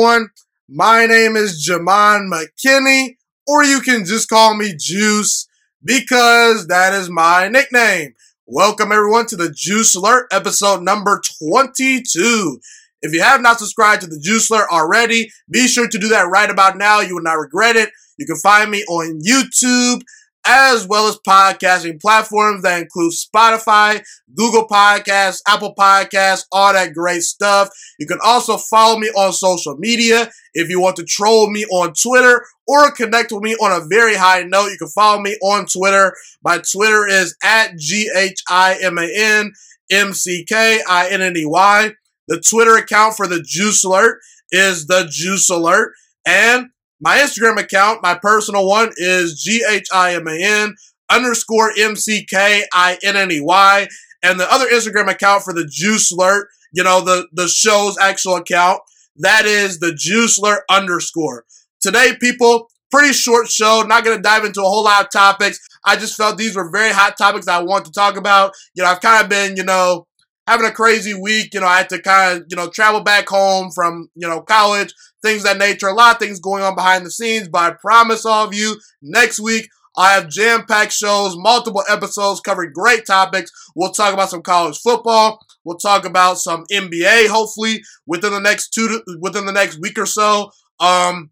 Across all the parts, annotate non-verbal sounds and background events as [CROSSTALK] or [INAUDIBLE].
everyone? My name is Ghiman McKinney, or you can just call me Juice because that is my nickname. Welcome, everyone, to the Juice Alert, episode number 22. If you have not subscribed to the Juice Alert already, be sure to do that right about now. You will not regret it. You can find me on YouTube, as well as podcasting platforms that include Spotify, Google Podcasts, Apple Podcasts, all that great stuff. You can also follow me on social media. If you want to troll me on Twitter or connect with me on a very high note, you can follow me on Twitter. My Twitter is at G-H-I-M-A-N-M-C-K-I-N-N-E-Y. The Twitter account for the Juice Alert is the Juice Alert. And my Instagram account, my personal one, is G H I M A N underscore M C K I N N E Y. And the other Instagram account for the Juice Alert, you know, the, the show's actual account, that is the Juice Alert underscore. Today, people, pretty short show. Not going to dive into a whole lot of topics. I just felt these were very hot topics I want to talk about. You know, I've kind of been, you know, having a crazy week. You know, I had to kind of, you know, travel back home from, you know, college, things that nature. A lot of things going on behind the scenes, but I promise all of you next week I have jam-packed shows, multiple episodes covering great topics. We'll talk about some college football. We'll talk about some NBA, hopefully within the next two to, within the next week or so. Um,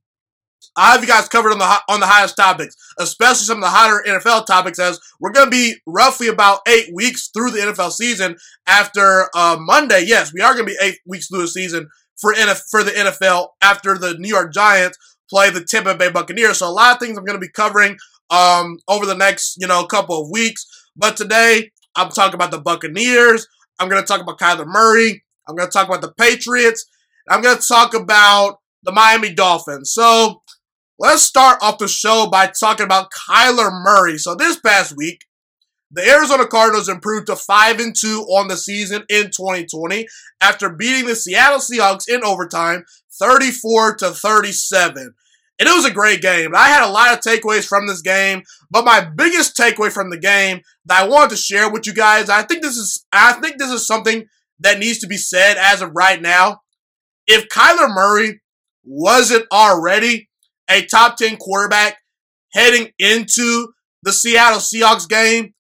I have you guys covered on the on the highest topics, especially some of the hotter NFL topics, as we're going to be roughly about eight weeks through the NFL season after uh, Monday. Yes, we are going to be eight weeks through the season for NF, for the NFL after the New York Giants play the Tampa Bay Buccaneers. So a lot of things I'm going to be covering um, over the next you know couple of weeks. But today I'm talking about the Buccaneers. I'm going to talk about Kyler Murray. I'm going to talk about the Patriots. I'm going to talk about the Miami Dolphins. So let's start off the show by talking about Kyler Murray. So this past week, the Arizona Cardinals improved to 5 and 2 on the season in 2020 after beating the Seattle Seahawks in overtime 34 to 37. And it was a great game. I had a lot of takeaways from this game, but my biggest takeaway from the game that I wanted to share with you guys, I think this is I think this is something that needs to be said as of right now. If Kyler Murray wasn't already a top 10 quarterback heading into the Seattle Seahawks game,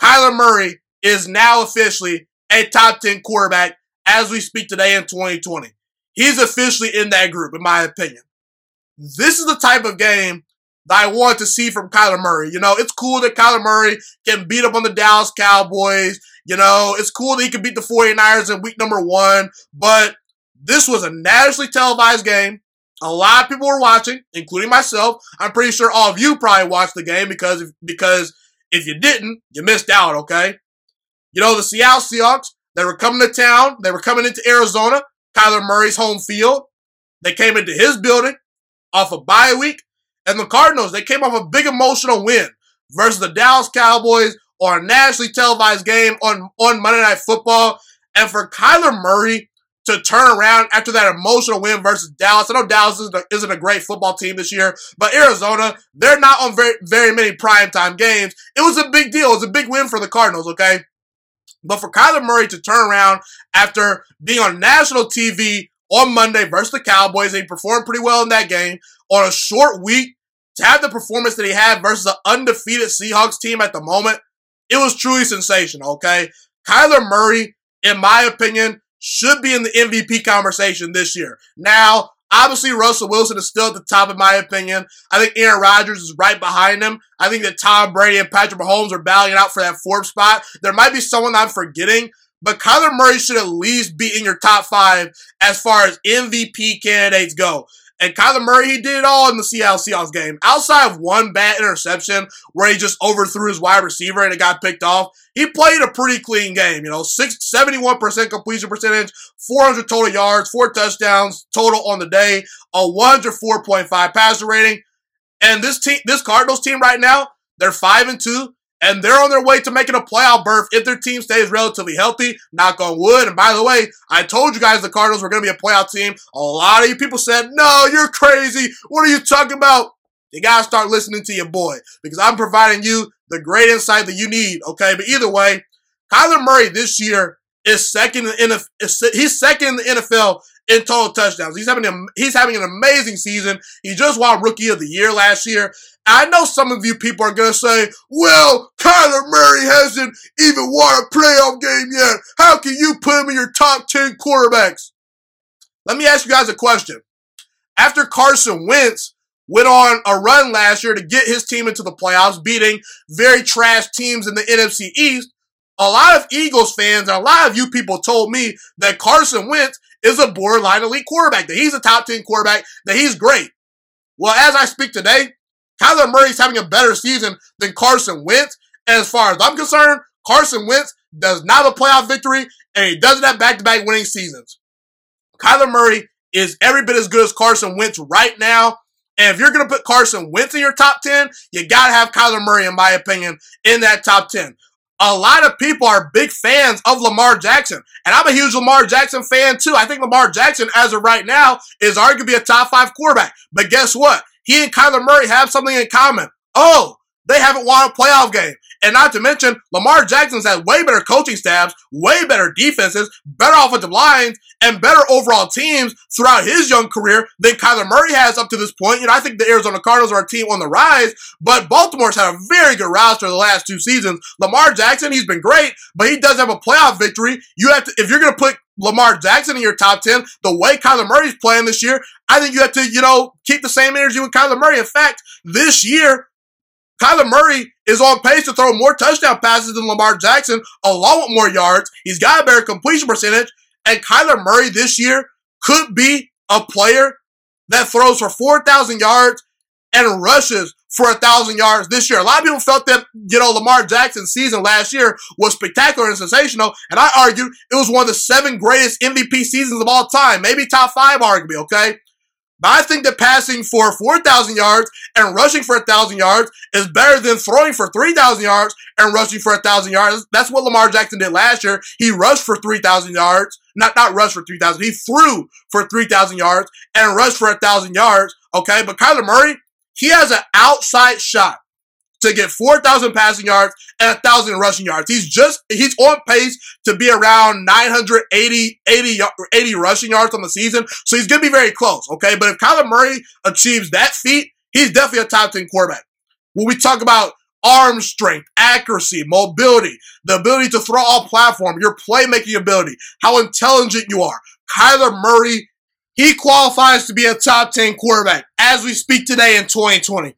Kyler Murray is now officially a top 10 quarterback as we speak today in 2020. He's officially in that group, in my opinion. This is the type of game that I want to see from Kyler Murray. You know, it's cool that Kyler Murray can beat up on the Dallas Cowboys. You know, it's cool that he can beat the 49ers in week number one, but this was a nationally televised game. A lot of people were watching, including myself. I'm pretty sure all of you probably watched the game because, because if you didn't, you missed out, okay? You know, the Seattle Seahawks, they were coming to town. They were coming into Arizona, Kyler Murray's home field. They came into his building off a bye week. And the Cardinals, they came off a big emotional win versus the Dallas Cowboys on a nationally televised game on, on Monday Night Football. And for Kyler Murray to turn around after that emotional win versus Dallas. I know Dallas isn't a, isn't a great football team this year, but Arizona, they're not on very, very many primetime games. It was a big deal. It was a big win for the Cardinals, okay? But for Kyler Murray to turn around after being on national TV on Monday versus the Cowboys. He performed pretty well in that game on a short week to have the performance that he had versus an undefeated Seahawks team at the moment. It was truly sensational, okay? Kyler Murray, in my opinion, should be in the MVP conversation this year. Now, obviously, Russell Wilson is still at the top, in my opinion. I think Aaron Rodgers is right behind him. I think that Tom Brady and Patrick Mahomes are battling out for that fourth spot. There might be someone I'm forgetting, but Kyler Murray should at least be in your top five as far as MVP candidates go. And Kyler Murray, he did it all in the Seattle Seahawks game. Outside of one bad interception where he just overthrew his wide receiver and it got picked off, he played a pretty clean game. You know, six, 71% completion percentage, 400 total yards, four touchdowns total on the day, a 104.5 passer rating. And this team, this Cardinals team right now, they're five and two and they're on their way to making a playoff berth if their team stays relatively healthy. Knock on wood. And by the way, I told you guys the Cardinals were going to be a playoff team. A lot of you people said, no, you're crazy. What are you talking about? You got to start listening to your boy because I'm providing you the great insight that you need. Okay. But either way, Kyler Murray this year is second in the, he's second in the NFL in total touchdowns. He's having a, he's having an amazing season. He just won Rookie of the Year last year. I know some of you people are going to say, well, Kyler Murray hasn't even won a playoff game yet. How can you put him in your top 10 quarterbacks? Let me ask you guys a question. After Carson Wentz went on a run last year to get his team into the playoffs, beating very trash teams in the NFC East, a lot of Eagles fans and a lot of you people told me that Carson Wentz is a borderline elite quarterback, that he's a top 10 quarterback, that he's great. Well, as I speak today, Kyler Murray's having a better season than Carson Wentz. As far as I'm concerned, Carson Wentz does not have a playoff victory and he doesn't have back to back winning seasons. Kyler Murray is every bit as good as Carson Wentz right now. And if you're going to put Carson Wentz in your top 10, you got to have Kyler Murray, in my opinion, in that top 10 a lot of people are big fans of Lamar Jackson. And I'm a huge Lamar Jackson fan too. I think Lamar Jackson, as of right now, is arguably a top five quarterback. But guess what? He and Kyler Murray have something in common. Oh, they haven't won a playoff game. And not to mention, Lamar Jackson's had way better coaching staffs, way better defenses, better offensive lines, and better overall teams throughout his young career than Kyler Murray has up to this point. You know, I think the Arizona Cardinals are a team on the rise, but Baltimore's had a very good roster the last two seasons. Lamar Jackson, he's been great, but he does have a playoff victory. You have to, if you're going to put Lamar Jackson in your top 10, the way Kyler Murray's playing this year, I think you have to, you know, keep the same energy with Kyler Murray. In fact, this year, Kyler Murray is on pace to throw more touchdown passes than Lamar Jackson, along with more yards. He's got a better completion percentage. And Kyler Murray this year could be a player that throws for 4,000 yards and rushes for a thousand yards this year. A lot of people felt that, you know, Lamar Jackson's season last year was spectacular and sensational. And I argued it was one of the seven greatest MVP seasons of all time. Maybe top five, arguably, okay? But I think that passing for 4,000 yards and rushing for 1,000 yards is better than throwing for 3,000 yards and rushing for 1,000 yards. That's what Lamar Jackson did last year. He rushed for 3,000 yards. Not, not rushed for 3,000. He threw for 3,000 yards and rushed for 1,000 yards. Okay. But Kyler Murray, he has an outside shot to get 4,000 passing yards and 1,000 rushing yards. He's just, he's on pace to be around 980, 80, 80 rushing yards on the season. So he's going to be very close. Okay. But if Kyler Murray achieves that feat, he's definitely a top 10 quarterback. When we talk about arm strength, accuracy, mobility, the ability to throw off platform, your playmaking ability, how intelligent you are, Kyler Murray, he qualifies to be a top 10 quarterback as we speak today in 2020.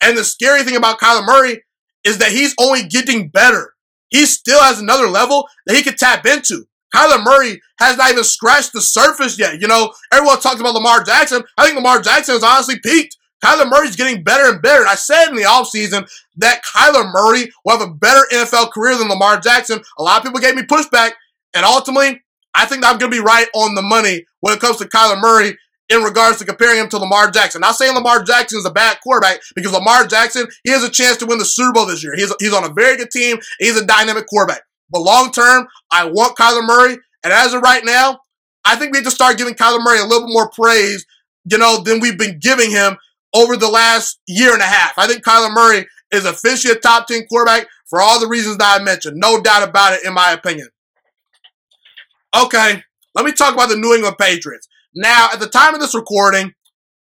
And the scary thing about Kyler Murray is that he's only getting better. He still has another level that he could tap into. Kyler Murray has not even scratched the surface yet. You know, everyone talks about Lamar Jackson. I think Lamar Jackson has honestly peaked. Kyler Murray's getting better and better. I said in the offseason that Kyler Murray will have a better NFL career than Lamar Jackson. A lot of people gave me pushback. And ultimately, I think I'm going to be right on the money when it comes to Kyler Murray in regards to comparing him to Lamar Jackson. Not saying Lamar Jackson is a bad quarterback because Lamar Jackson, he has a chance to win the Super Bowl this year. He's, he's on a very good team. He's a dynamic quarterback. But long term, I want Kyler Murray. And as of right now, I think we to start giving Kyler Murray a little bit more praise, you know, than we've been giving him over the last year and a half. I think Kyler Murray is officially a top 10 quarterback for all the reasons that I mentioned. No doubt about it, in my opinion. Okay, let me talk about the New England Patriots. Now, at the time of this recording,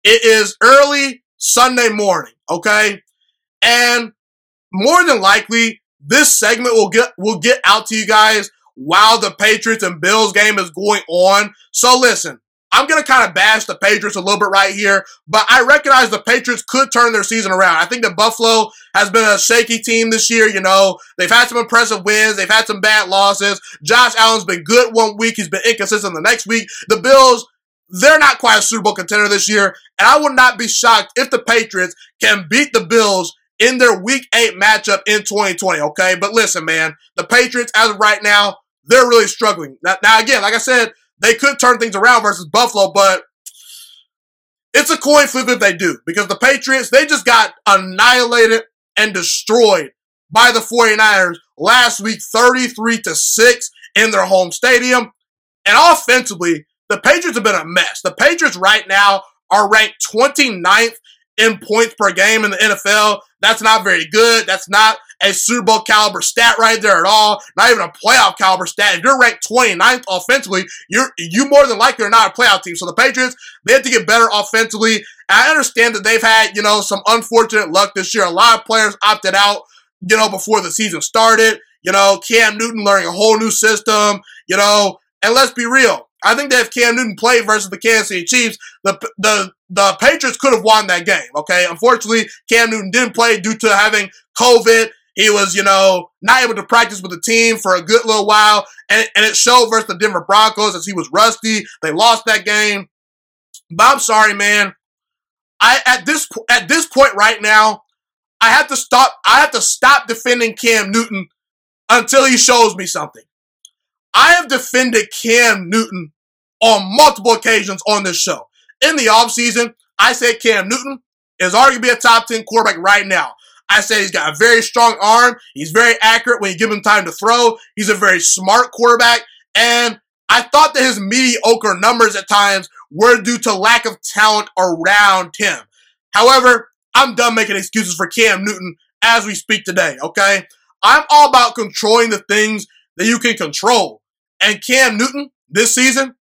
it is early Sunday morning, okay? And more than likely, this segment will get will get out to you guys while the Patriots and Bills game is going on. So listen, I'm going to kind of bash the Patriots a little bit right here, but I recognize the Patriots could turn their season around. I think that Buffalo has been a shaky team this year. You know, they've had some impressive wins. They've had some bad losses. Josh Allen's been good one week. He's been inconsistent the next week. The Bills, they're not quite a Super Bowl contender this year. And I would not be shocked if the Patriots can beat the Bills in their week eight matchup in 2020. Okay. But listen, man, the Patriots, as of right now, they're really struggling. Now, now again, like I said, they could turn things around versus Buffalo, but it's a coin flip if they do because the Patriots, they just got annihilated and destroyed by the 49ers last week, 33 to 6 in their home stadium. And offensively, the Patriots have been a mess. The Patriots right now are ranked 29th in points per game in the NFL. That's not very good. That's not a Super Bowl caliber stat right there at all. Not even a playoff caliber stat. If you're ranked 29th offensively, you're you more than likely are not a playoff team. So the Patriots, they have to get better offensively. I understand that they've had, you know, some unfortunate luck this year. A lot of players opted out, you know, before the season started. You know, Cam Newton learning a whole new system, you know, and let's be real. I think that if Cam Newton played versus the Kansas City Chiefs, the the the Patriots could have won that game. Okay, unfortunately, Cam Newton didn't play due to having COVID. He was, you know, not able to practice with the team for a good little while, and, and it showed versus the Denver Broncos as he was rusty. They lost that game. But I'm sorry, man. I at this at this point right now, I have to stop. I have to stop defending Cam Newton until he shows me something. I have defended Cam Newton on multiple occasions on this show. In the offseason, I said Cam Newton is arguably a top 10 quarterback right now. I said he's got a very strong arm. He's very accurate when you give him time to throw. He's a very smart quarterback. And I thought that his mediocre numbers at times were due to lack of talent around him. However, I'm done making excuses for Cam Newton as we speak today, okay? I'm all about controlling the things that you can control. And Cam Newton, this season,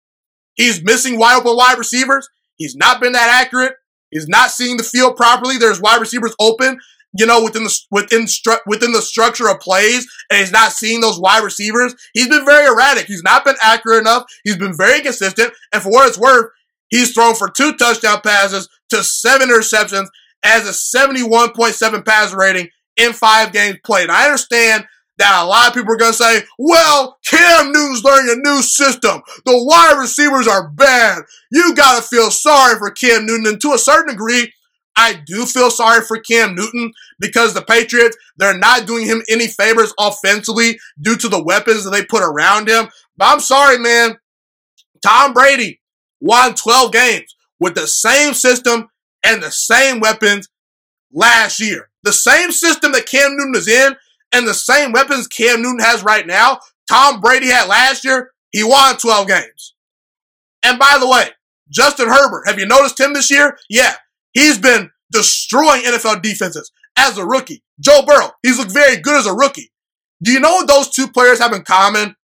he's missing wide open wide receivers. He's not been that accurate. He's not seeing the field properly. There's wide receivers open, you know, within the within stru- within the structure of plays, and he's not seeing those wide receivers. He's been very erratic. He's not been accurate enough. He's been very consistent, and for what it's worth, he's thrown for two touchdown passes to seven interceptions as a 71.7 passer rating in five games played. I understand that a lot of people are going to say, well, Cam Newton's learning a new system. The wide receivers are bad. You got to feel sorry for Cam Newton. And to a certain degree, I do feel sorry for Cam Newton because the Patriots, they're not doing him any favors offensively due to the weapons that they put around him. But I'm sorry, man. Tom Brady won 12 games with the same system and the same weapons last year. The same system that Cam Newton is in and the same weapons Cam Newton has right now, Tom Brady had last year, he won 12 games. And by the way, Justin Herbert, have you noticed him this year? Yeah, he's been destroying NFL defenses as a rookie. Joe Burrow, he's looked very good as a rookie. Do you know what those two players have in common?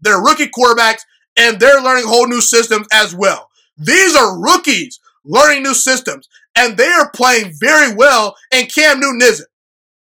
They're rookie quarterbacks and they're learning whole new systems as well. These are rookies learning new systems and they are playing very well and Cam Newton isn't.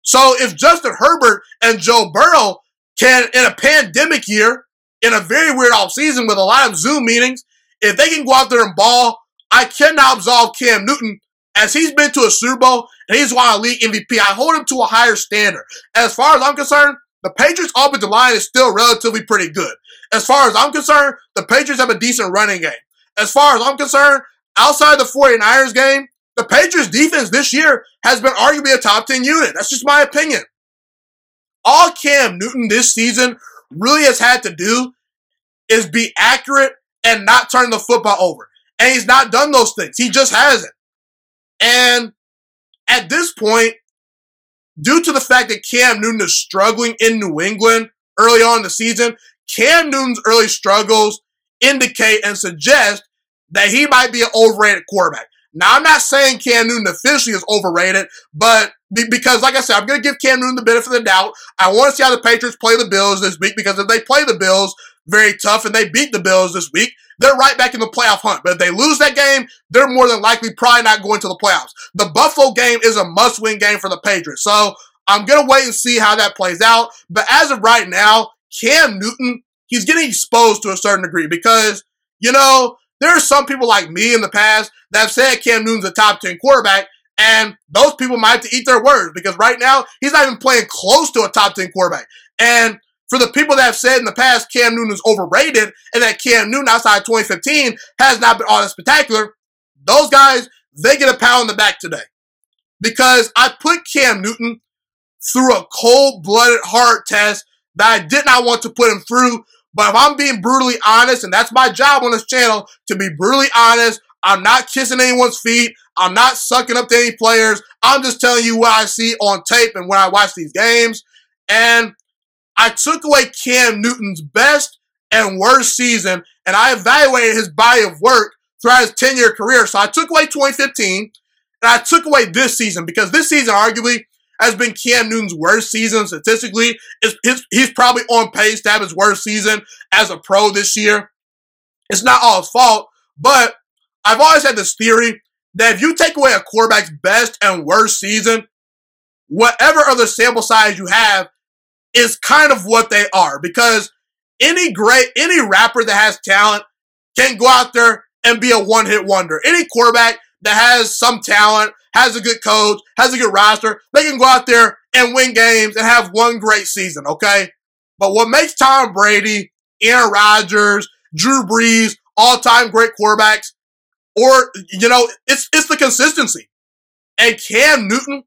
So if Justin Herbert and Joe Burrow can, in a pandemic year, in a very weird offseason with a lot of Zoom meetings, if they can go out there and ball, I cannot absolve Cam Newton as he's been to a Super Bowl and he's won a league MVP. I hold him to a higher standard. As far as I'm concerned, the Patriots offensive line is still relatively pretty good. As far as I'm concerned, the Patriots have a decent running game. As far as I'm concerned, outside the 49ers game, the Patriots defense this year has been arguably a top 10 unit. That's just my opinion. All Cam Newton this season really has had to do is be accurate and not turn the football over. And he's not done those things. He just hasn't. And at this point, due to the fact that Cam Newton is struggling in New England early on in the season, Cam Newton's early struggles indicate and suggest that he might be an overrated quarterback. Now, I'm not saying Cam Newton officially is overrated, but because, like I said, I'm going to give Cam Newton the benefit of the doubt. I want to see how the Patriots play the Bills this week because if they play the Bills very tough and they beat the Bills this week, they're right back in the playoff hunt. But if they lose that game, they're more than likely probably not going to the playoffs. The Buffalo game is a must win game for the Patriots. So I'm going to wait and see how that plays out. But as of right now, Cam Newton, he's getting exposed to a certain degree because, you know, there are some people like me in the past that have said Cam Newton's a top 10 quarterback, and those people might have to eat their words because right now he's not even playing close to a top 10 quarterback. And for the people that have said in the past Cam Newton is overrated and that Cam Newton outside 2015 has not been all that spectacular, those guys, they get a pound in the back today. Because I put Cam Newton through a cold blooded heart test that I did not want to put him through but if I'm being brutally honest, and that's my job on this channel, to be brutally honest, I'm not kissing anyone's feet. I'm not sucking up to any players. I'm just telling you what I see on tape and when I watch these games. And I took away Cam Newton's best and worst season, and I evaluated his body of work throughout his 10 year career. So I took away 2015, and I took away this season because this season, arguably, has been Cam Newton's worst season statistically. It's, he's probably on pace to have his worst season as a pro this year. It's not all his fault, but I've always had this theory that if you take away a quarterback's best and worst season, whatever other sample size you have is kind of what they are because any great, any rapper that has talent can go out there and be a one hit wonder. Any quarterback that has some talent, has a good coach, has a good roster, they can go out there and win games and have one great season, okay? But what makes Tom Brady, Aaron Rodgers, Drew Brees, all time great quarterbacks, or, you know, it's, it's the consistency. And Cam Newton,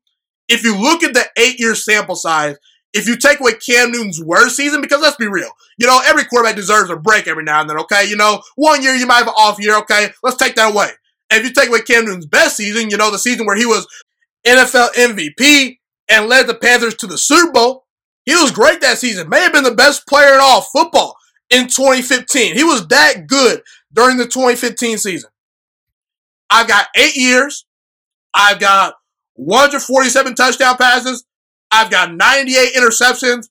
if you look at the eight year sample size, if you take away Cam Newton's worst season, because let's be real, you know, every quarterback deserves a break every now and then, okay? You know, one year you might have an off year, okay? Let's take that away. And if you take away Cam Newton's best season, you know, the season where he was NFL MVP and led the Panthers to the Super Bowl, he was great that season. May have been the best player in all football in 2015. He was that good during the 2015 season. I've got eight years. I've got 147 touchdown passes. I've got 98 interceptions.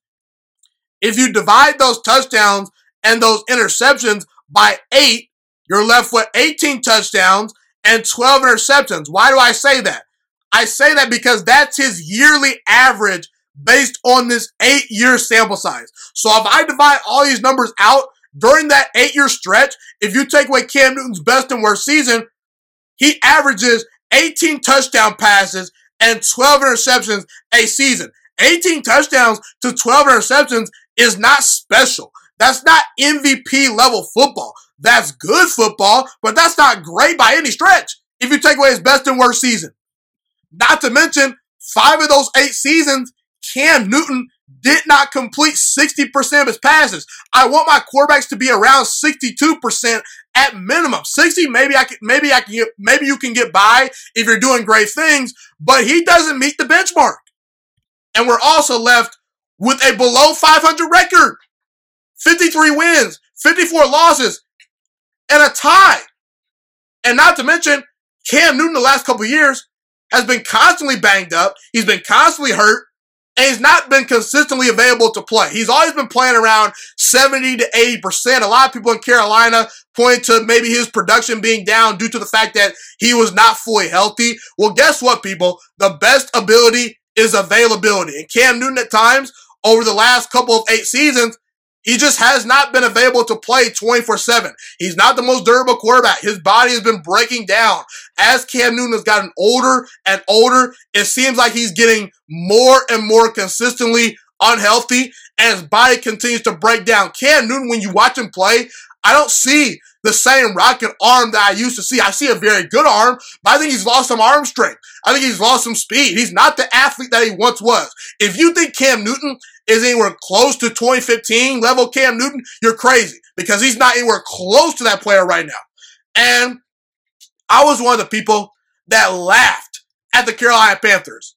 If you divide those touchdowns and those interceptions by eight, you're left with 18 touchdowns and 12 interceptions. Why do I say that? I say that because that's his yearly average based on this eight year sample size. So if I divide all these numbers out during that eight year stretch, if you take away Cam Newton's best and worst season, he averages 18 touchdown passes and 12 interceptions a season. 18 touchdowns to 12 interceptions is not special. That's not MVP level football. That's good football, but that's not great by any stretch if you take away his best and worst season. Not to mention, five of those eight seasons, Cam Newton did not complete 60% of his passes. I want my quarterbacks to be around 62% at minimum. 60, maybe I can, maybe I can get, maybe you can get by if you're doing great things, but he doesn't meet the benchmark. And we're also left with a below 500 record. 53 wins, 54 losses, and a tie. And not to mention, Cam Newton the last couple years has been constantly banged up. He's been constantly hurt and he's not been consistently available to play. He's always been playing around 70 to 80%. A lot of people in Carolina point to maybe his production being down due to the fact that he was not fully healthy. Well, guess what, people? The best ability is availability. And Cam Newton at times over the last couple of eight seasons he just has not been available to play 24 7. He's not the most durable quarterback. His body has been breaking down. As Cam Newton has gotten older and older, it seems like he's getting more and more consistently unhealthy and his body continues to break down. Cam Newton, when you watch him play, I don't see the same rocket arm that I used to see. I see a very good arm, but I think he's lost some arm strength. I think he's lost some speed. He's not the athlete that he once was. If you think Cam Newton is anywhere close to 2015 level Cam Newton, you're crazy because he's not anywhere close to that player right now. And I was one of the people that laughed at the Carolina Panthers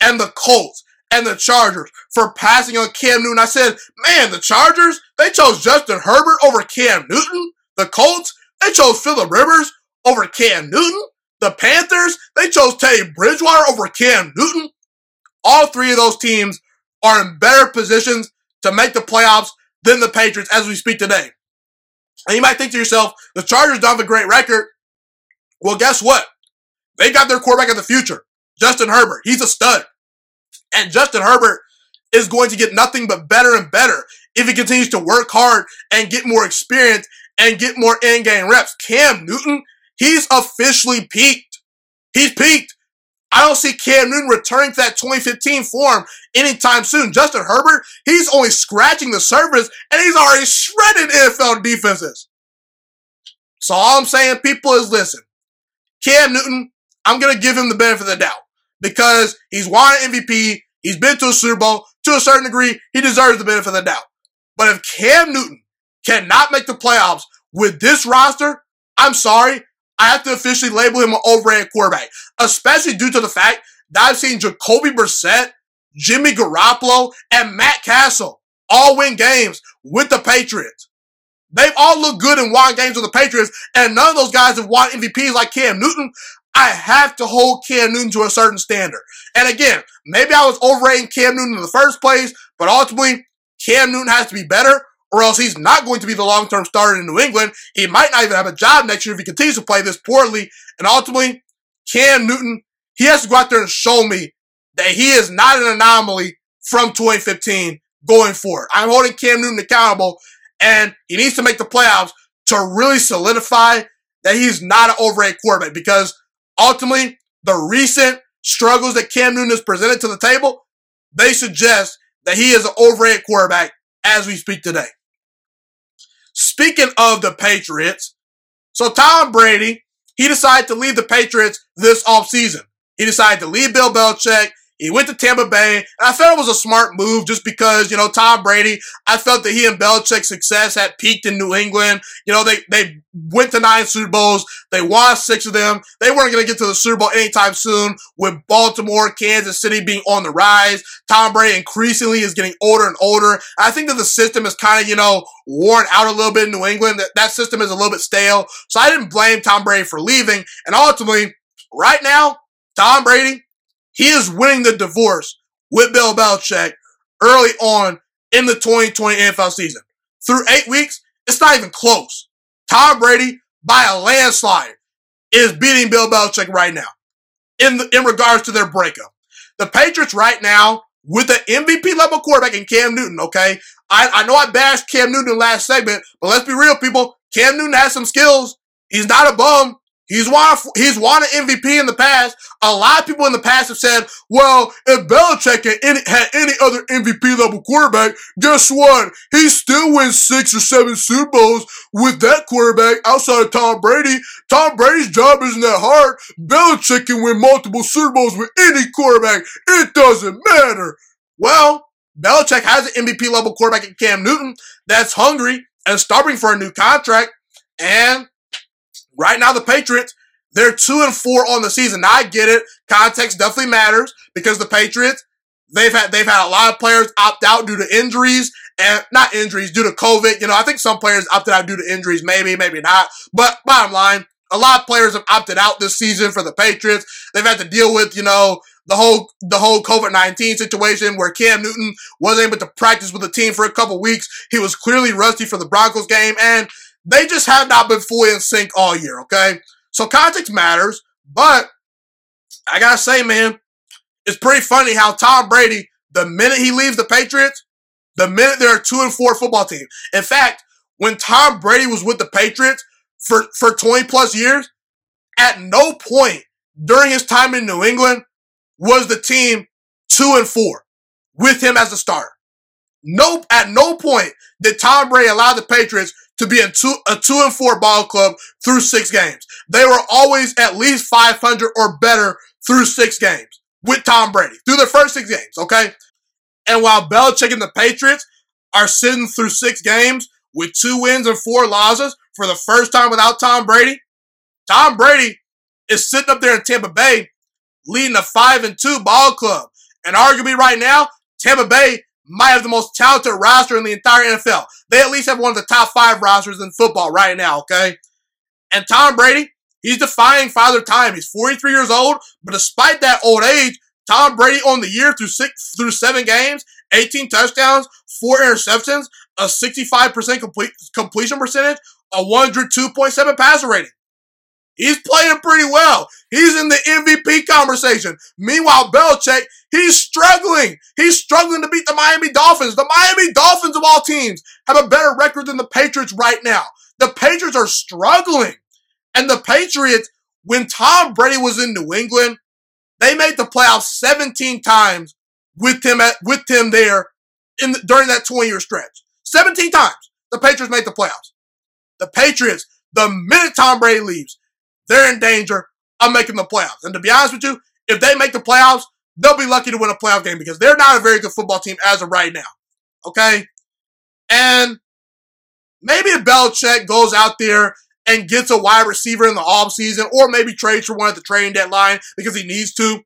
and the Colts and the Chargers for passing on Cam Newton. I said, man, the Chargers, they chose Justin Herbert over Cam Newton. The Colts, they chose Philip Rivers over Cam Newton. The Panthers, they chose Teddy Bridgewater over Cam Newton. All three of those teams are in better positions to make the playoffs than the Patriots as we speak today. And you might think to yourself, the Chargers don't have a great record. Well, guess what? They got their quarterback of the future, Justin Herbert. He's a stud. And Justin Herbert is going to get nothing but better and better if he continues to work hard and get more experience and get more in-game reps. Cam Newton, he's officially peaked. He's peaked. I don't see Cam Newton returning to that 2015 form anytime soon. Justin Herbert, he's only scratching the surface and he's already shredded NFL defenses. So all I'm saying, people, is listen. Cam Newton, I'm going to give him the benefit of the doubt because he's won an MVP. He's been to a Super Bowl. To a certain degree, he deserves the benefit of the doubt. But if Cam Newton cannot make the playoffs with this roster, I'm sorry. I have to officially label him an overrated quarterback, especially due to the fact that I've seen Jacoby Brissett, Jimmy Garoppolo, and Matt Cassel all win games with the Patriots. They've all looked good and won games with the Patriots, and none of those guys have won MVPs like Cam Newton. I have to hold Cam Newton to a certain standard. And again, maybe I was overrating Cam Newton in the first place, but ultimately, Cam Newton has to be better, or else he's not going to be the long term starter in New England. He might not even have a job next year if he continues to play this poorly. And ultimately, Cam Newton, he has to go out there and show me that he is not an anomaly from 2015 going forward. I'm holding Cam Newton accountable, and he needs to make the playoffs to really solidify that he's not an overrated quarterback because ultimately the recent struggles that Cam Newton has presented to the table, they suggest that he is an overrated quarterback as we speak today. Speaking of the Patriots, so Tom Brady, he decided to leave the Patriots this offseason. He decided to leave Bill Belichick he went to Tampa Bay, and I felt it was a smart move just because, you know, Tom Brady, I felt that he and Belichick's success had peaked in New England. You know, they, they went to nine Super Bowls. They won six of them. They weren't going to get to the Super Bowl anytime soon with Baltimore, Kansas City being on the rise. Tom Brady increasingly is getting older and older. I think that the system is kind of, you know, worn out a little bit in New England. That, that system is a little bit stale. So I didn't blame Tom Brady for leaving. And ultimately, right now, Tom Brady, he is winning the divorce with Bill Belichick early on in the 2020 NFL season. Through eight weeks, it's not even close. Tom Brady, by a landslide, is beating Bill Belichick right now in, the, in regards to their breakup. The Patriots right now, with the MVP level quarterback in Cam Newton, okay? I, I know I bashed Cam Newton last segment, but let's be real, people. Cam Newton has some skills. He's not a bum. He's won, he's won an MVP in the past. A lot of people in the past have said, well, if Belichick had any, had any other MVP level quarterback, guess what? He still wins six or seven Super Bowls with that quarterback outside of Tom Brady. Tom Brady's job isn't that hard. Belichick can win multiple Super Bowls with any quarterback. It doesn't matter. Well, Belichick has an MVP level quarterback in Cam Newton that's hungry and starving for a new contract. And Right now, the Patriots, they're two and four on the season. Now I get it. Context definitely matters because the Patriots, they've had they've had a lot of players opt out due to injuries and not injuries due to COVID. You know, I think some players opted out due to injuries, maybe, maybe not. But bottom line, a lot of players have opted out this season for the Patriots. They've had to deal with, you know, the whole the whole COVID nineteen situation where Cam Newton wasn't able to practice with the team for a couple weeks. He was clearly rusty for the Broncos game, and they just have not been fully in sync all year, okay? So context matters, but I gotta say, man, it's pretty funny how Tom Brady, the minute he leaves the Patriots, the minute they're a two and four football team. In fact, when Tom Brady was with the Patriots for, for 20 plus years, at no point during his time in New England was the team two and four with him as the starter. Nope, at no point did Tom Brady allow the Patriots to be in two, a two and four ball club through six games. They were always at least 500 or better through six games with Tom Brady through the first six games. Okay. And while Belichick and the Patriots are sitting through six games with two wins and four losses for the first time without Tom Brady, Tom Brady is sitting up there in Tampa Bay leading a five and two ball club. And arguably right now, Tampa Bay might have the most talented roster in the entire NFL. They at least have one of the top five rosters in football right now, okay? And Tom Brady, he's defying father time. He's 43 years old, but despite that old age, Tom Brady on the year through six through seven games, 18 touchdowns, four interceptions, a 65% complete, completion percentage, a 102.7 passer rating. He's playing pretty well. He's in the MVP conversation. Meanwhile, Belichick, he's struggling. He's struggling to beat the Miami Dolphins. The Miami Dolphins of all teams have a better record than the Patriots right now. The Patriots are struggling. And the Patriots, when Tom Brady was in New England, they made the playoffs 17 times with him at, with him there in the, during that 20 year stretch. 17 times the Patriots made the playoffs. The Patriots, the minute Tom Brady leaves, they're in danger of making the playoffs. And to be honest with you, if they make the playoffs, they'll be lucky to win a playoff game because they're not a very good football team as of right now. Okay? And maybe if Belichick goes out there and gets a wide receiver in the offseason, or maybe trades for one at the trading deadline because he needs to,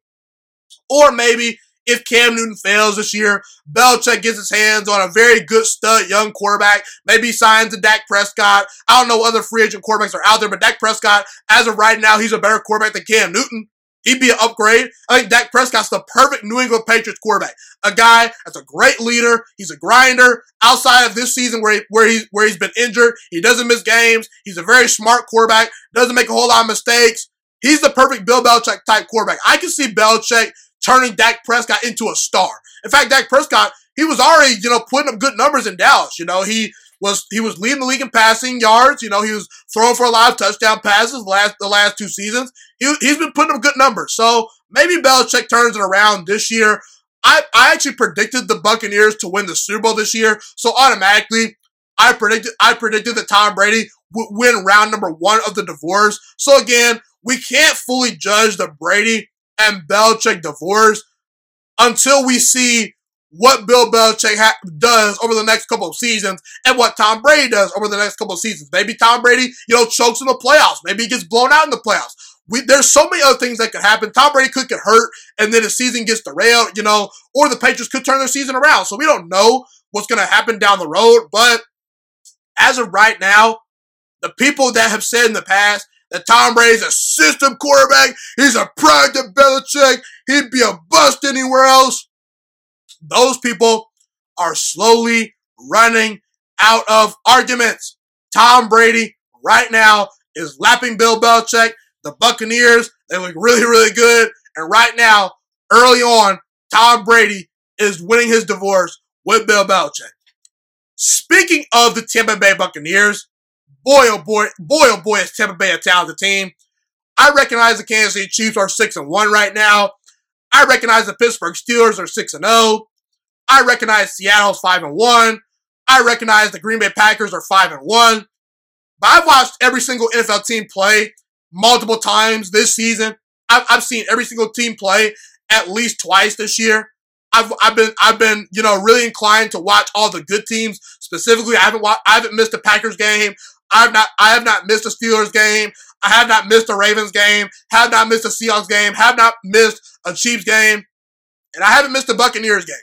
or maybe if Cam Newton fails this year, Belichick gets his hands on a very good stud young quarterback. Maybe signs to Dak Prescott. I don't know other free agent quarterbacks are out there, but Dak Prescott, as of right now, he's a better quarterback than Cam Newton. He'd be an upgrade. I think Dak Prescott's the perfect New England Patriots quarterback. A guy that's a great leader. He's a grinder. Outside of this season where he, where he where he's been injured, he doesn't miss games. He's a very smart quarterback. Doesn't make a whole lot of mistakes. He's the perfect Bill Belichick type quarterback. I can see Belichick turning Dak Prescott into a star. In fact, Dak Prescott, he was already, you know, putting up good numbers in Dallas. You know, he was he was leading the league in passing yards. You know, he was throwing for a lot of touchdown passes last the last two seasons. He, he's been putting up good numbers. So maybe Belichick turns it around this year. I, I actually predicted the Buccaneers to win the Super Bowl this year. So automatically, I predicted I predicted that Tom Brady would win round number one of the divorce. So again, we can't fully judge the Brady and Belichick divorce until we see what Bill Belichick ha- does over the next couple of seasons and what Tom Brady does over the next couple of seasons. Maybe Tom Brady, you know, chokes in the playoffs. Maybe he gets blown out in the playoffs. We, there's so many other things that could happen. Tom Brady could get hurt and then his season gets derailed, you know, or the Patriots could turn their season around. So we don't know what's going to happen down the road. But as of right now, the people that have said in the past that Tom Brady's a system quarterback, he's a product of Belichick, he'd be a bust anywhere else those people are slowly running out of arguments. Tom Brady right now is lapping Bill Belichick. The Buccaneers, they look really, really good. And right now, early on, Tom Brady is winning his divorce with Bill Belichick. Speaking of the Tampa Bay Buccaneers, boy oh boy, boy oh boy is Tampa Bay a talented team. I recognize the Kansas City Chiefs are 6 and 1 right now. I recognize the Pittsburgh Steelers are 6 and 0. I recognize Seattle's five and one. I recognize the Green Bay Packers are five and one. But I've watched every single NFL team play multiple times this season. I've, I've seen every single team play at least twice this year. I've, I've been I've been you know really inclined to watch all the good teams. Specifically, I haven't I haven't missed a Packers game. I've not I have not missed a Steelers game. I have not missed a Ravens game. Have not missed a Seahawks game. Have not missed a Chiefs game, and I haven't missed a Buccaneers game.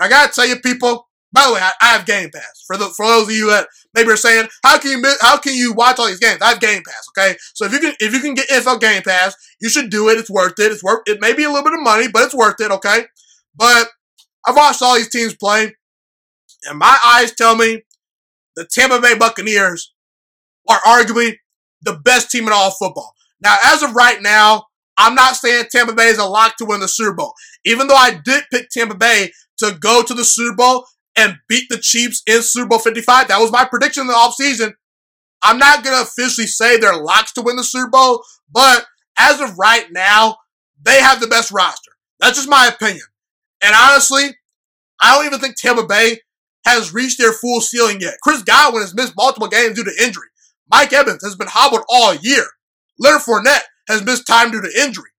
I gotta tell you, people. By the way, I, I, have Game Pass. For the for those of you that maybe are saying, how can you how can you watch all these games? I have Game Pass. Okay, so if you can if you can get NFL Game Pass, you should do it. It's worth it. It's worth it. May be a little bit of money, but it's worth it. Okay, but I've watched all these teams play, and my eyes tell me the Tampa Bay Buccaneers are arguably the best team in all football. Now, as of right now, I'm not saying Tampa Bay is a lock to win the Super Bowl. Even though I did pick Tampa Bay to go to the Super Bowl and beat the Chiefs in Super Bowl 55. That was my prediction in the offseason. I'm not going to officially say they're locks to win the Super Bowl, but as of right now, they have the best roster. That's just my opinion. And honestly, I don't even think Tampa Bay has reached their full ceiling yet. Chris Godwin has missed multiple games due to injury. Mike Evans has been hobbled all year. Leonard Fournette has missed time due to injury.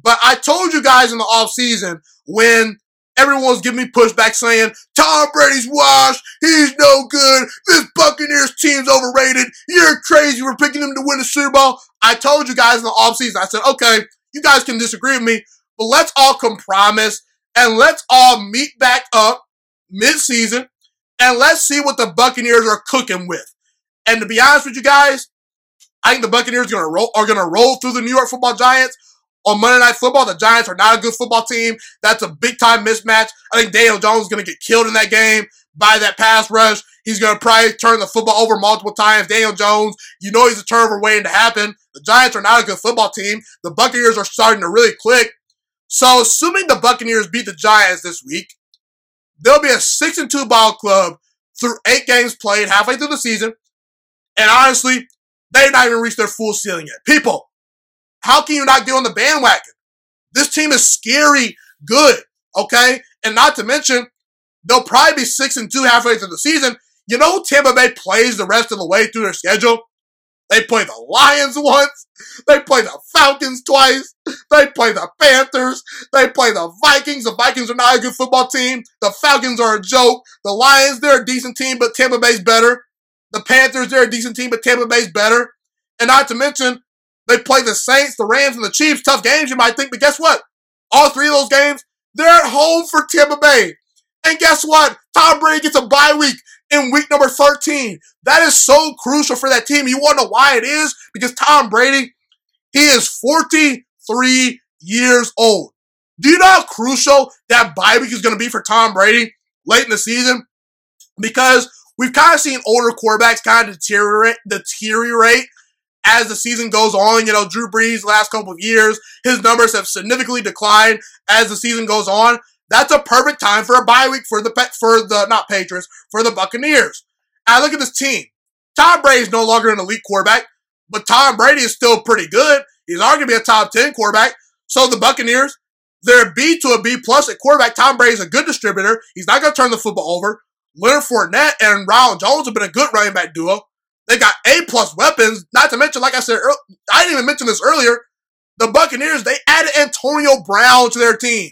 But I told you guys in the offseason when Everyone was giving me pushback saying, Tom Brady's washed. He's no good. This Buccaneers team's overrated. You're crazy for picking them to win the Super Bowl. I told you guys in the offseason, I said, okay, you guys can disagree with me, but let's all compromise and let's all meet back up mid-season and let's see what the Buccaneers are cooking with. And to be honest with you guys, I think the Buccaneers are gonna roll, are gonna roll through the New York Football Giants on Monday Night Football. The Giants are not a good football team. That's a big time mismatch. I think Daniel Jones is going to get killed in that game by that pass rush. He's going to probably turn the football over multiple times. Daniel Jones, you know he's a turnover waiting to happen. The Giants are not a good football team. The Buccaneers are starting to really click. So, assuming the Buccaneers beat the Giants this week, there'll be a 6 and 2 ball club through eight games played halfway through the season. And honestly, they've not even reached their full ceiling yet. People, how can you not get on the bandwagon? This team is scary good, okay? And not to mention, they'll probably be six and two halfway through the season. You know, Tampa Bay plays the rest of the way through their schedule. They play the Lions once. They play the Falcons twice. They play the Panthers. They play the Vikings. The Vikings are not a good football team. The Falcons are a joke. The Lions, they're a decent team, but Tampa Bay's better. The Panthers, they're a decent team, but Tampa Bay's better. And not to mention, they play the Saints, the Rams, and the Chiefs. Tough games, you might think, but guess what? All three of those games, They're at home for Tampa Bay. And guess what? Tom Brady gets a bye week in week number 13. That is so crucial for that team. You want to know why it is? Because Tom Brady, he is 43 years old. Do you know how crucial that bye week is going to be for Tom Brady late in the season? Because we've kind of seen older quarterbacks kind of deteriorate, deteriorate as the season goes on. You know, Drew Brees last couple of years, his numbers have significantly declined as the season goes on. That's a perfect time for a bye week for the for the not Patriots for the Buccaneers. I look at this team. Tom Brady is no longer an elite quarterback, but Tom Brady is still pretty good. He's arguably a top ten quarterback. So the Buccaneers, they're a B to a B plus at quarterback. Tom Brady's a good distributor. He's not going to turn the football over. Leonard Fournette and Ronald Jones have been a good running back duo. They got A plus weapons. Not to mention, like I said, I didn't even mention this earlier. The Buccaneers they added Antonio Brown to their team.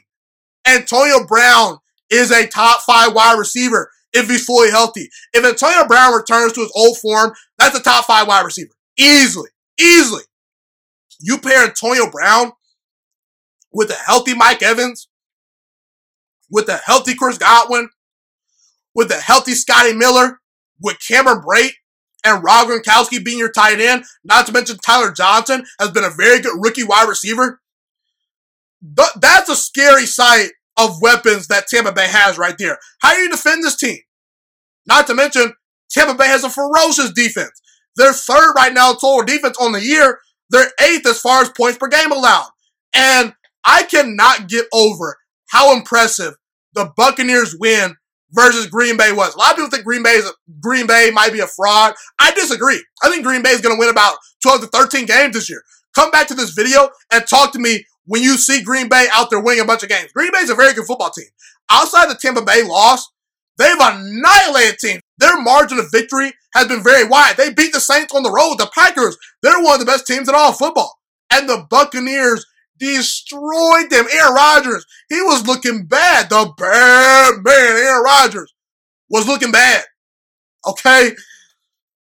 Antonio Brown is a top five wide receiver if he's fully healthy. If Antonio Brown returns to his old form, that's a top five wide receiver. Easily. Easily. You pair Antonio Brown with a healthy Mike Evans, with a healthy Chris Godwin, with a healthy Scotty Miller, with Cameron Brate and Rob Gronkowski being your tight end, not to mention Tyler Johnson has been a very good rookie wide receiver. That's a scary sight of weapons that Tampa Bay has right there. How do you defend this team? Not to mention, Tampa Bay has a ferocious defense. They're third right now total defense on the year. They're eighth as far as points per game allowed. And I cannot get over how impressive the Buccaneers win versus Green Bay was. A lot of people think Green Bay is a, Green Bay might be a fraud. I disagree. I think Green Bay is going to win about 12 to 13 games this year. Come back to this video and talk to me when you see Green Bay out there winning a bunch of games. Green Bay is a very good football team. Outside the Tampa Bay loss, they've annihilated teams. Their margin of victory has been very wide. They beat the Saints on the road. The Packers, they're one of the best teams in all football. And the Buccaneers destroyed them. Aaron Rodgers, he was looking bad. The bad man, Aaron Rodgers, was looking bad. Okay?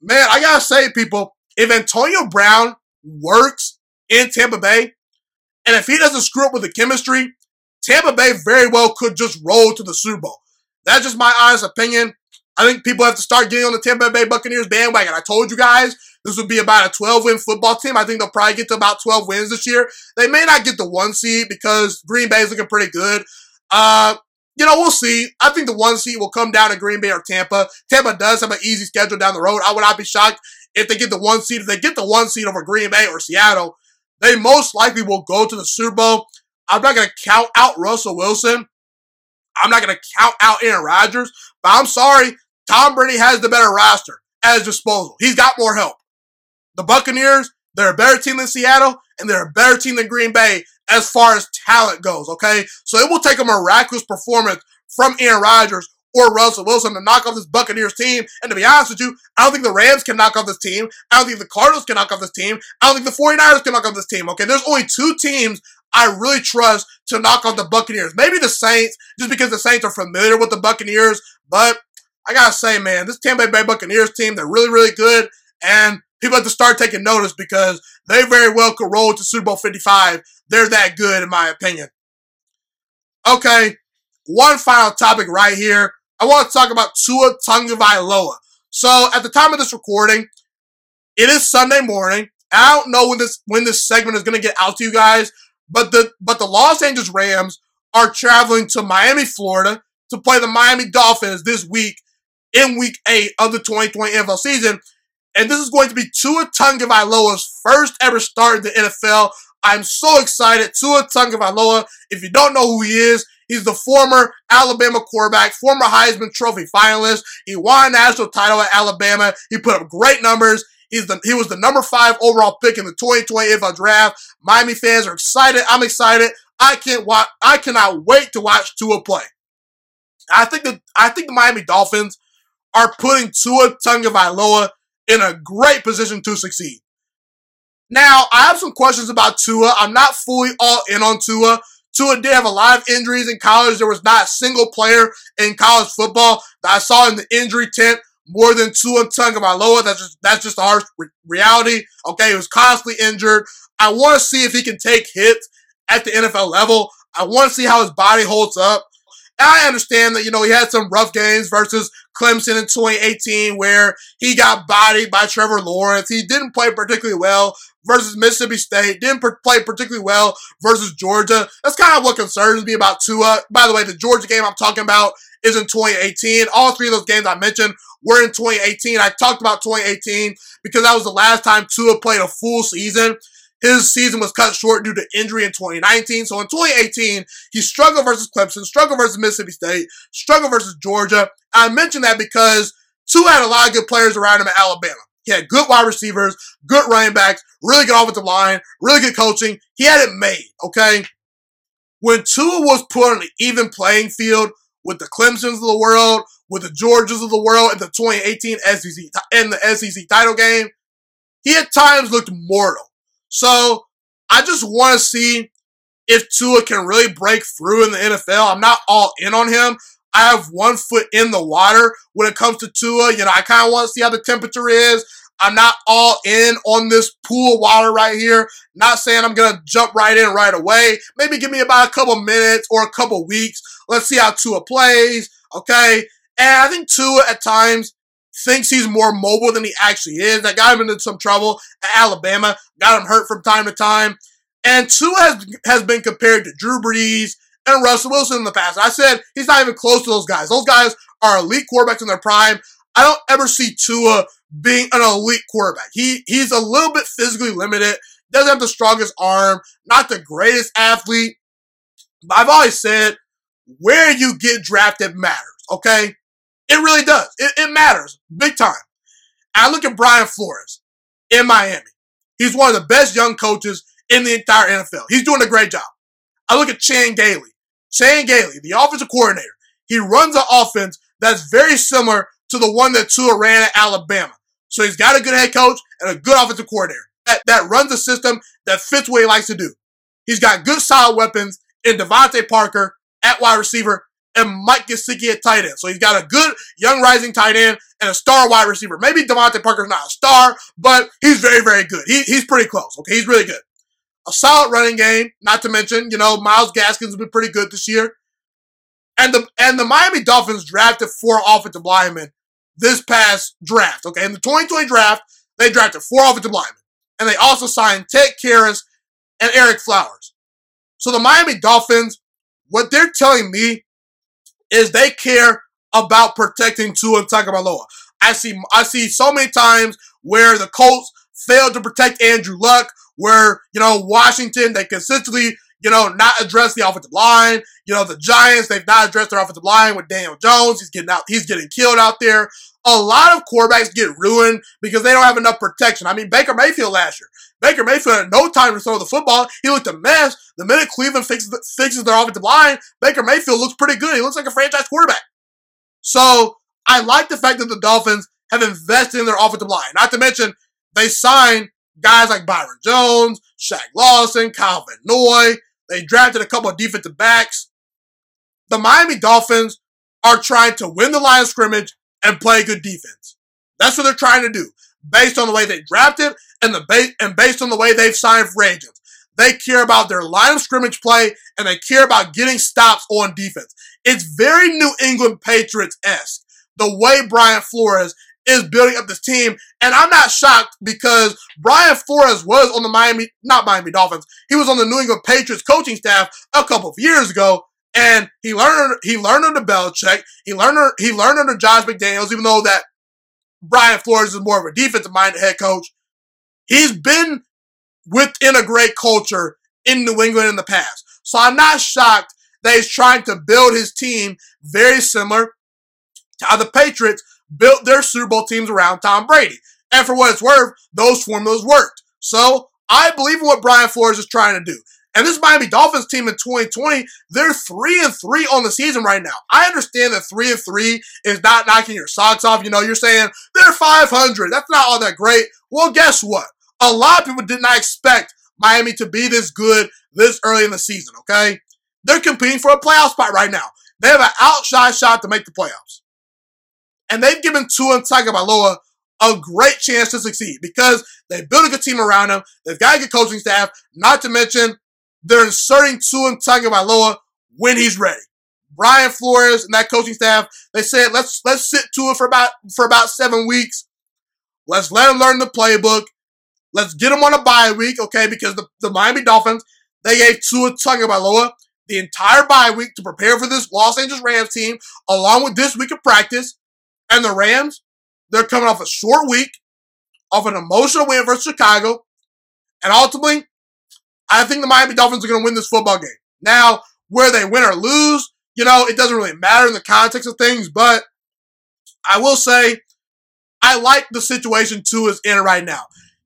Man, I gotta say, people, if Antonio Brown works in Tampa Bay, and if he doesn't screw up with the chemistry, Tampa Bay very well could just roll to the Super Bowl. That's just my honest opinion. I think people have to start getting on the Tampa Bay Buccaneers bandwagon. I told you guys this would be about a 12 win football team. I think they'll probably get to about 12 wins this year. They may not get the one seed because Green Bay is looking pretty good. Uh, you know, we'll see. I think the one seed will come down to Green Bay or Tampa. Tampa does have an easy schedule down the road. I would not be shocked if they get the one seed. If they get the one seed over Green Bay or Seattle, they most likely will go to the Super Bowl. I'm not going to count out Russell Wilson. I'm not going to count out Aaron Rodgers, but I'm sorry. Tom Brady has the better roster at his disposal. He's got more help. The Buccaneers, they're a better team than Seattle, and they're a better team than Green Bay as far as talent goes, okay? So it will take a miraculous performance from Aaron Rodgers or Russell Wilson to knock off this Buccaneers team. And to be honest with you, I don't think the Rams can knock off this team. I don't think the Cardinals can knock off this team. I don't think the 49ers can knock off this team. Okay, there's only two teams I really trust to knock off the Buccaneers. Maybe the Saints, just because the Saints are familiar with the Buccaneers. But I gotta say, man, this Tampa Bay Buccaneers team, they're really, really good. And people have to start taking notice because they very well could roll to Super Bowl 55. They're that good, in my opinion. Okay, one final topic right here. I want to talk about Tua Tagovailoa. So at the time of this recording, it is Sunday morning. I don't know when this when this segment is going to get out to you guys, but the but the Los Angeles Rams are traveling to Miami, Florida, to play the Miami Dolphins this week in Week Eight of the 2020 NFL season, and this is going to be Tua Tagovailoa's first ever start in the NFL. I'm so excited. Tua Tagovailoa. If you don't know who he is, He's the former Alabama quarterback, former Heisman Trophy finalist. He won a national title at Alabama. He put up great numbers. He's the, he was the number five overall pick in the 2020 NFL draft. Miami fans are excited. I'm excited. I can't watch. I cannot wait to watch Tua play. I think that I think the Miami Dolphins are putting Tua Tagovailoa in a great position to succeed. Now, I have some questions about Tua. I'm not fully all in on Tua. Tua did have a lot of injuries in college. There was not a single player in college football that I saw in the injury tent more than Tua Tagovailoa. That's just that's just a harsh re- reality. Okay, he was constantly injured. I want to see if he can take hits at the NFL level. I want to see how his body holds up. I understand that, you know, he had some rough games versus Clemson in 2018 where he got bodied by Trevor Lawrence. He didn't play particularly well versus Mississippi State. Didn't per- play particularly well versus Georgia. That's kind of what concerns me about Tua. By the way, the Georgia game I'm talking about is in 2018. All three of those games I mentioned were in 2018. I talked about 2018 because that was the last time Tua played a full season. His season was cut short due to injury in 2019. So in 2018, he struggled versus Clemson, struggled versus Mississippi State, struggled versus Georgia. I mention that because Tua had a lot of good players around him at Alabama. He had good wide receivers, good running backs, really good offensive line, really good coaching. He had it made, okay? When Tua was put on an even playing field with the Clemsons of the world, with the Georgias of the world in the 2018 SEC in the SEC title game, he at times looked mortal. So I just want to see if Tua can really break through in the NFL. I'm not all in on him. I have one foot in the water when it comes to Tua. You know, I kind of want to see how the temperature is. I'm not all in on this pool of water right here. Not saying I'm going to jump right in right away. Maybe give me about a couple minutes or a couple weeks. Let's see how Tua plays. Okay. And I think Tua at times thinks he's more mobile than he actually is. That got him into some trouble at Alabama, got him hurt from time to time. And Tua has, has been compared to Drew Brees and Russell Wilson in the past. I said he's not even close to those guys. Those guys are elite quarterbacks in their prime. I don't ever see Tua being an elite quarterback. He he's a little bit physically limited, doesn't have the strongest arm, not the greatest athlete. But I've always said where you get drafted matters, okay? It really does. It, it matters big time. I look at Brian Flores in Miami. He's one of the best young coaches in the entire NFL. He's doing a great job. I look at Chan Gailey. Chan Gailey, the offensive coordinator. He runs an offense that's very similar to the one that Tua ran at Alabama. So he's got a good head coach and a good offensive coordinator that, that runs a system that fits what he likes to do. He's got good solid weapons in DeVante Parker at wide receiver and Mike Gesicki at tight end. So he's got a good young rising tight end and a star wide receiver. Maybe DeVante Parker's not a star, but he's very, very good. He, he's pretty close. Okay. He's really good. A solid running game, not to mention, you know, Myles Gaskins has been pretty good this year. And the, and the Miami Dolphins drafted four offensive linemen this past draft. Okay, in the 2020 draft, they drafted four offensive linemen, and they also signed Ted Karras and Ereck Flowers. So the Miami Dolphins, what they're telling me is they care about protecting Tua Tagovailoa. I see, I see so many times where the Colts failed to protect Andrew Luck, where you know Washington they consistently you know, not address the offensive line. You know, the Giants, they've not addressed their offensive line with Daniel Jones. He's getting out, he's getting killed out there. A lot of quarterbacks get ruined because they don't have enough protection. I mean, Baker Mayfield last year. Baker Mayfield had no time to throw the football. He looked a mess. The minute Cleveland fixes, fixes their offensive line, Baker Mayfield looks pretty good. He looks like a franchise quarterback. So I like the fact that the Dolphins have invested in their offensive line. Not to mention, they signed guys like Byron Jones, Shaq Lawson, Kyle Van Noy. They drafted a couple of defensive backs. The Miami Dolphins are trying to win the line of scrimmage and play good defense. That's what they're trying to do, based on the way they drafted and the ba- and based on the way they've signed free agents. They care about their line of scrimmage play and they care about getting stops on defense. It's very New England Patriots esque the way Brian Flores is building up this team. And I'm not shocked because Brian Flores was on the Miami, not Miami Dolphins. He was on the New England Patriots coaching staff a couple of years ago. And he learned, he learned under Belichick. He learned, he learned under Josh McDaniels, even though that Brian Flores is more of a defensive minded head coach. He's been within a great culture in New England in the past. So I'm not shocked that he's trying to build his team very similar to how the Patriots built their Super Bowl teams around Tom Brady. And for what it's worth, those formulas worked. So I believe in what Brian Flores is trying to do. And this Miami Dolphins team in 2020, they're three and three on the season right now. I understand that three and three is not knocking your socks off. You know, you're saying they're 500. That's not all that great. Well, guess what? A lot of people did not expect Miami to be this good this early in the season, okay? They're competing for a playoff spot right now. They have an outshot shot to make the playoffs. And they've given Tua Tagovailoa a great chance to succeed because they built a good team around him. They've got a good coaching staff. Not to mention, they're inserting Tua Tagovailoa when he's ready. Brian Flores and that coaching staff, they said let's let's sit Tua for about for about seven weeks. Let's let him learn the playbook. Let's get him on a bye week, okay? Because the, the Miami Dolphins, they gave Tua Tagovailoa the entire bye week to prepare for this Los Angeles Rams team, along with this week of practice. And the Rams, they're coming off a short week, off an emotional win versus Chicago. And ultimately, I think the Miami Dolphins are going to win this football game. Now, where they win or lose, you know, it doesn't really matter in the context of things, but I will say I like the situation Tua is in right now.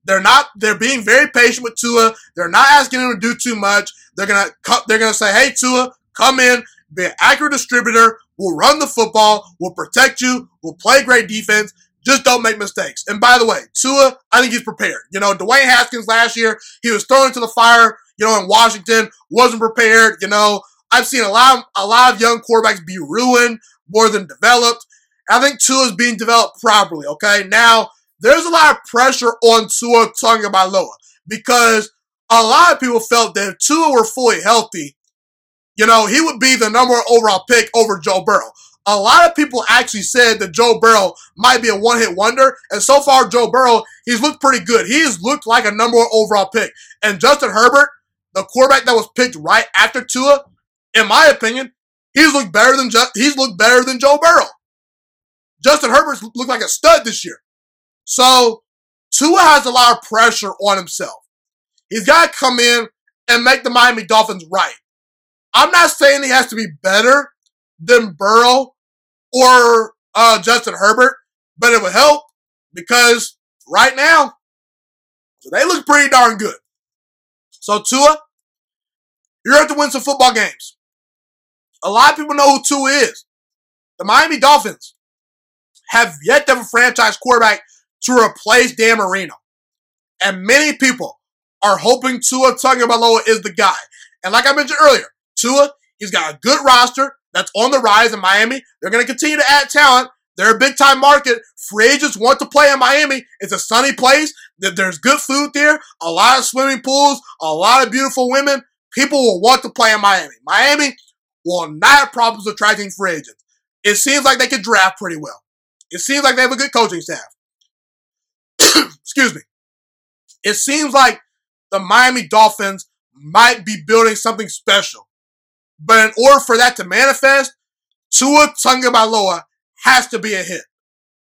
They're not. They're being very patient with Tua. They're not asking him to do too much. They're gonna. They're gonna say, "Hey, Tua, come in, be an accurate distributor. We'll run the football. We'll protect you. We'll play great defense. Just don't make mistakes." And by the way, Tua, I think he's prepared. You know, Dwayne Haskins last year, he was thrown into the fire. You know, in Washington, wasn't prepared. You know, I've seen a lot, of, a lot of young quarterbacks be ruined more than developed. I think Tua is being developed properly. Okay, now there's a lot of pressure on Tua Tagovailoa because a lot of people felt that if Tua were fully healthy, you know, he would be the number one overall pick over Joe Burrow. A lot of people actually said that Joe Burrow might be a one hit wonder. And so far, Joe Burrow, he's looked pretty good. He's looked like a number one overall pick. And Justin Herbert, the quarterback that was picked right after Tua, in my opinion, he's looked better than he's looked better than Joe Burrow. Justin Herbert's looked like a stud this year. So Tua has a lot of pressure on himself. He's got to come in and make the Miami Dolphins right. I'm not saying he has to be better than Burrow or uh, Justin Herbert, but it would help because right now they look pretty darn good. So Tua, you're going to to win some football games. A lot of people know who Tua is. The Miami Dolphins have yet to have a franchise quarterback to replace Dan Marino. And many people are hoping Tua Tagovailoa is the guy. And like I mentioned earlier, Tua, he's got a good roster that's on the rise in Miami. They're going to continue to add talent. They're a big time market. Free agents want to play in Miami. It's a sunny place. There's good food there, a lot of swimming pools, a lot of beautiful women. People will want to play in Miami. Miami will not have problems attracting free agents. It seems like they can draft pretty well. It seems like they have a good coaching staff. [CLEARS THROAT] Excuse me. It seems like the Miami Dolphins might be building something special. But in order for that to manifest, Tua Tagovailoa has to be a hit.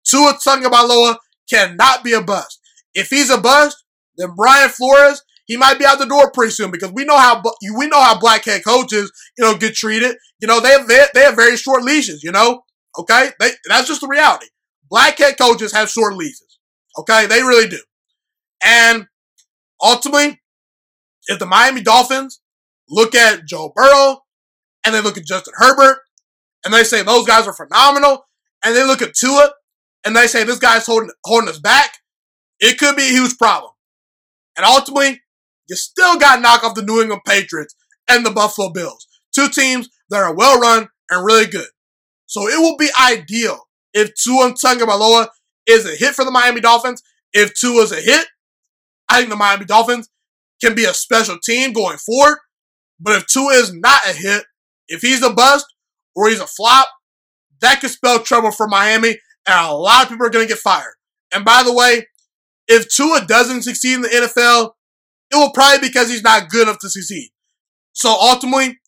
Tua Tagovailoa cannot be a bust. If he's a bust, then Brian Flores, he might be out the door pretty soon because we know how we know how black head coaches, you know, get treated. You know, they have they have very short leashes. You know, okay, they, that's just the reality. Black head coaches have short leases. Okay, they really do. And ultimately, if the Miami Dolphins look at Joe Burrow and they look at Justin Herbert and they say those guys are phenomenal, and they look at Tua and they say this guy's holding holding us back, it could be a huge problem. And ultimately, you still got to knock off the New England Patriots and the Buffalo Bills, two teams that are well run and really good. So it will be ideal if Tua and Tagovailoa is a hit for the Miami Dolphins. If Tua is a hit, I think the Miami Dolphins can be a special team going forward. But if Tua is not a hit, if he's a bust or he's a flop, that could spell trouble for Miami, and a lot of people are going to get fired. And by the way, if Tua doesn't succeed in the NFL, it will probably be because he's not good enough to succeed. So ultimately,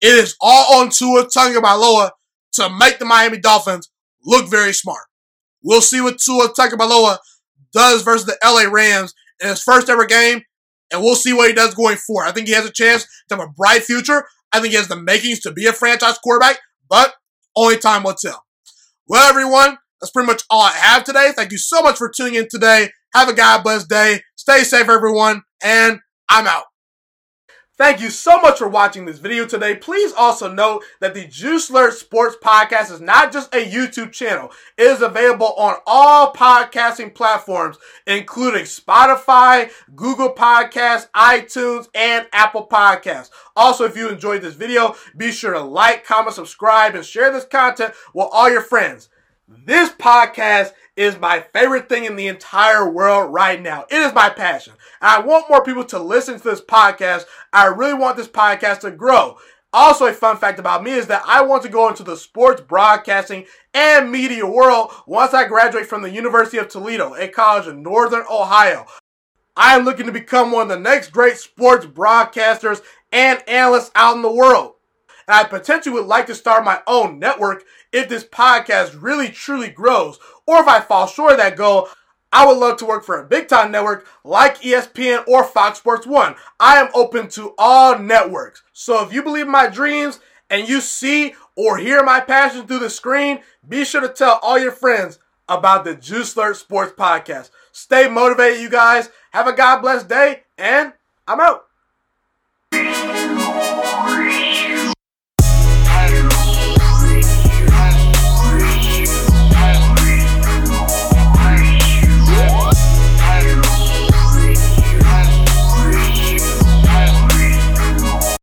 it is all on Tua Tagovailoa to make the Miami Dolphins look very smart. We'll see what Tua Tagovailoa does versus the LA Rams in his first ever game, and we'll see what he does going forward. I think he has a chance to have a bright future. I think he has the makings to be a franchise quarterback, but only time will tell. Well, everyone, that's pretty much all I have today. Thank you so much for tuning in today. Have a God bless day. Stay safe, everyone, and I'm out. Thank you so much for watching this video today. Please also note that the Juice Alert Sports Podcast is not just a YouTube channel. It is available on all podcasting platforms, including Spotify, Google Podcasts, iTunes, and Apple Podcasts. Also, if you enjoyed this video, be sure to like, comment, subscribe, and share this content with all your friends. This podcast is my favorite thing in the entire world right now. It is my passion. And I want more people to listen to this podcast. I really want this podcast to grow. Also, a fun fact about me is that I want to go into the sports broadcasting and media world once I graduate from the University of Toledo, a college in Northern Ohio. I am looking to become one of the next great sports broadcasters and analysts out in the world. And I potentially would like to start my own network if this podcast really truly grows. Or if I fall short of that goal, I would love to work for a big time network like ESPN or Fox Sports 1. I am open to all networks. So if you believe in my dreams and you see or hear my passion through the screen, be sure to tell all your friends about the Juice Alert Sports Podcast. Stay motivated, you guys. Have a God bless day, and I'm out.